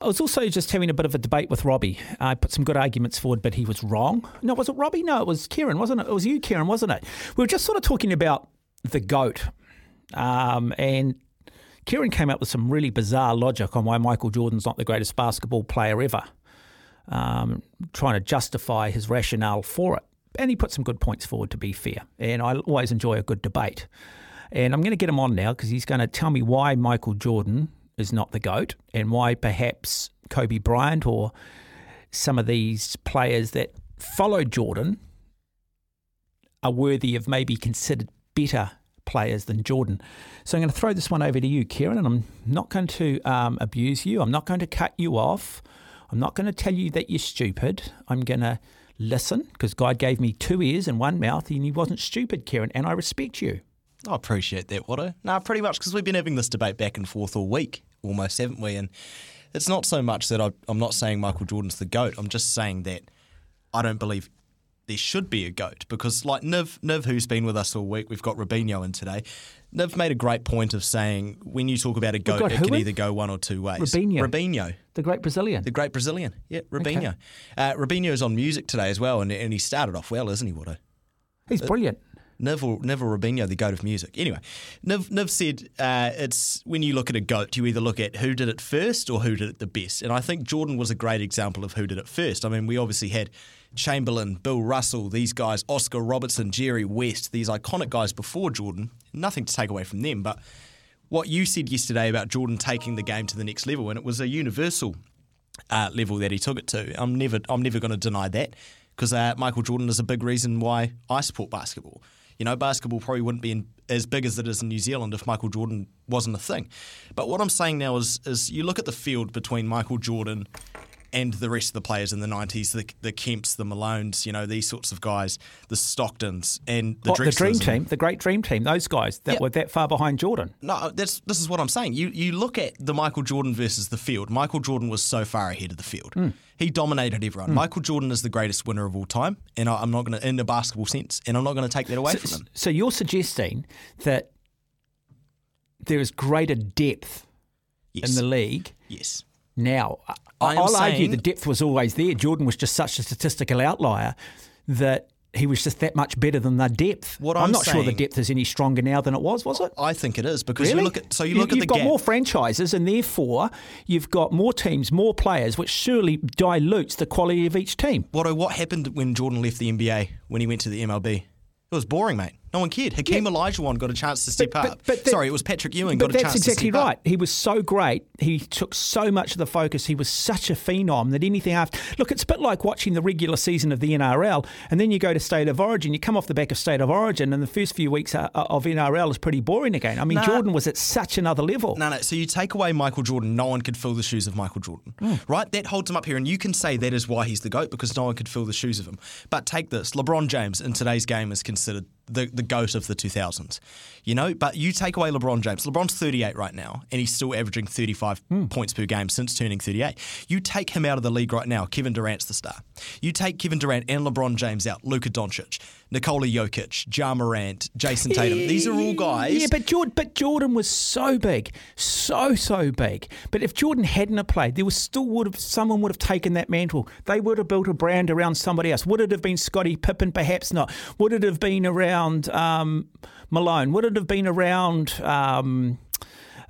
I was also just having a bit of a debate with Robbie. I put some good arguments forward, but he was wrong. No, was it Robbie? No, it was Kieran, wasn't it? It was you, Kieran, wasn't it? We were just sort of talking about the GOAT. Um, and Kieran came up with some really bizarre logic on why Michael Jordan's not the greatest basketball player ever, um, trying to justify his rationale for it. And he put some good points forward, to be fair. And I always enjoy a good debate. And I'm going to get him on now because he's going to tell me why Michael Jordan is not the GOAT and why perhaps Kobe Bryant or some of these players that followed Jordan are worthy of maybe considered better players than Jordan. So I'm going to throw this one over to you, Kieran, and I'm not going to um, abuse you. I'm not going to cut you off. I'm not going to tell you that you're stupid. I'm going to listen because God gave me two ears and one mouth, and He wasn't stupid, Kieran, and I respect you. I appreciate that, Watto. No, pretty much because we've been having this debate back and forth all week, almost, haven't we? And it's not so much that I, I'm not saying Michael Jordan's the GOAT. I'm just saying that I don't believe there should be a GOAT because, like Niv, Niv, who's been with us all week, we've got Rubinho in today. Niv made a great point of saying when you talk about a GOAT, got it can either go one or two ways. Rubinho. Rubinho. The great Brazilian. The great Brazilian. Yeah, Rubinho. Uh, Rubinho is on music today as well, and, and he started off well, isn't he, Watto? He's brilliant. Neville, Neville Rubinho, the goat of music. Anyway, Niv said uh, it's when you look at a goat, you either look at who did it first or who did it the best. And I think Jordan was a great example of who did it first. I mean, we obviously had Chamberlain, Bill Russell, these guys, Oscar Robertson, Jerry West, these iconic guys before Jordan. Nothing to take away from them. But what you said yesterday about Jordan taking the game to the next level, and it was a universal uh, level that he took it to. I'm never, I'm never going to deny that because uh, Michael Jordan is a big reason why I support basketball. You know, basketball probably wouldn't be in, as big as it is in New Zealand if Michael Jordan wasn't a thing. But what I'm saying now is, is you look at the field between Michael Jordan and the rest of the players in the 90s, the, the Kemps, the Malones, you know, these sorts of guys, the Stocktons, and the the dream team, the great dream team, those guys that Yeah. were that far behind Jordan. No, that's this is what I'm saying. You you look at the Michael Jordan versus the field. Michael Jordan was so far ahead of the field. Mm. He dominated everyone. Mm. Michael Jordan is the greatest winner of all time, and I, I'm not going to, in the basketball sense, and I'm not going to take that away from him. So you're suggesting that there is greater depth Yes, in the league yes. Now. I- I am I'll argue the depth was always there. Jordan was just such a statistical outlier that he was just that much better than the depth. What I'm, I'm not sure the depth is any stronger now than it was, was it? I think it is because Really? you look at so you look have at the got gap. more franchises, and therefore you've got more teams, more players, which surely dilutes the quality of each team. What what happened when Jordan left the NBA when he went to the MLB? It was boring, mate. No one cared. Hakeem Olajuwon got a chance to step But- up. but that- Sorry, it was Patrick Ewing But got a chance exactly to step right. up. That's exactly right. He was so great. He took so much of the focus. He was such a phenom that anything after. Look, it's a bit like watching the regular season of the NRL, and then you go to State of Origin. You come off the back of State of Origin, and the first few weeks uh, of NRL is pretty boring again. I mean, Nah. Jordan was at such another level. No, no. So you take away Michael Jordan, no one could fill the shoes of Michael Jordan, Hmm. right? That holds him up here, and you can say that is why he's the goat because no one could fill the shoes of him. But take this: LeBron James in today's game is considered the, the goat of the 2000s. You know, but you take away LeBron James. LeBron's 38 right now, and he's still averaging 35 Hmm. points per game since turning 38. You take him out of the league right now. Kevin Durant's the star. You take Kevin Durant and LeBron James out. Luka Doncic, Nikola Jokic, Ja Morant, Jayson Tatum. These are all guys. Yeah, but Jordan, but Jordan was so big, so so big. But if Jordan hadn't played, there was still would have someone would have taken that mantle. They would have built a brand around somebody else. Would it have been Scottie Pippen? Perhaps not. Would it have been around um, Malone? Would it have been around? Um,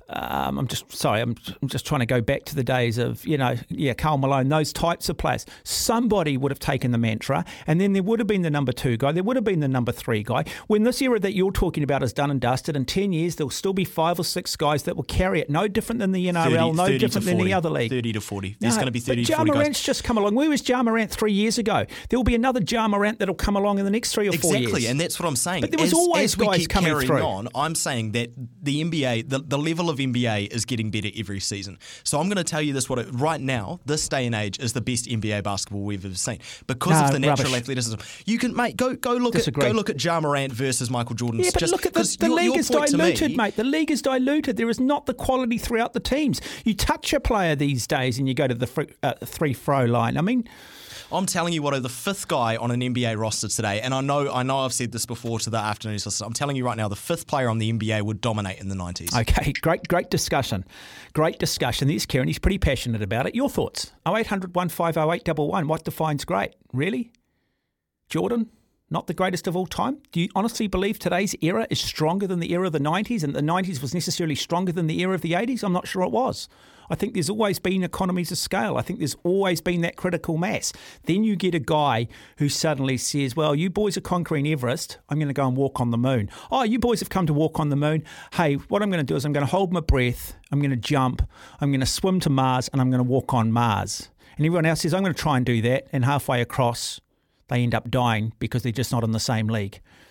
um, I'm just sorry. I'm, I'm just trying to go back to the days of you know, yeah, Karl Malone, those types of players. Somebody would have taken the mantra, and then there would have been the number two guy. There would have been the number three guy. When this era that you're talking about is done and dusted, in ten years there'll still be five or six guys that will carry it. No different than the NRL. 30 no 30 to different than 40, any other league. 30 to 40. There's No, going to be 30 but to Ja 40 Morant's guys. just come along. Where was Ja Morant three years ago? There will be another Ja Morant that'll come along in the next three or four years. Exactly, and that's what I'm saying. But there was as, always as we guys keep coming carrying through. on, I'm saying that the NBA, the, the level of NBA is getting better every season. So I'm going to tell you this: what it, right now, this day and age, is the best NBA basketball we've ever seen because No, of the natural rubbish. athleticism. You can, mate, go go look Disagree. at go look at Ja Morant versus Michael Jordan. Yeah, but Just- look at the, the your- league your is diluted, me- mate. The league is diluted. There is not the quality throughout the teams. You touch a player these days and you go to the free, uh, three throw line. I mean, I'm telling you, what are the fifth guy on an NBA roster today, and I know I know I've said this before to the afternoon listeners. I'm telling you right now, the fifth player on the NBA would dominate in the 90s. okay, great, great discussion. Great discussion. There's Kieran. He's pretty passionate about it. Your thoughts? 0800 150 What defines great? Really? Jordan? Not the greatest of all time? Do you honestly believe today's era is stronger than the era of the 90s and the 90s was necessarily stronger than the era of the 80s? I'm not sure it was. I think there's always been economies of scale. I think there's always been that critical mass. Then you get a guy who suddenly says, Well, you boys are conquering Everest. I'm going to go and walk on the moon. Oh, you boys have come to walk on the moon. Hey, what I'm going to do is I'm going to hold my breath. I'm going to jump. I'm going to swim to Mars and I'm going to walk on Mars. And everyone else says, I'm going to try and do that. And halfway across, they end up dying because they're just not in the same league.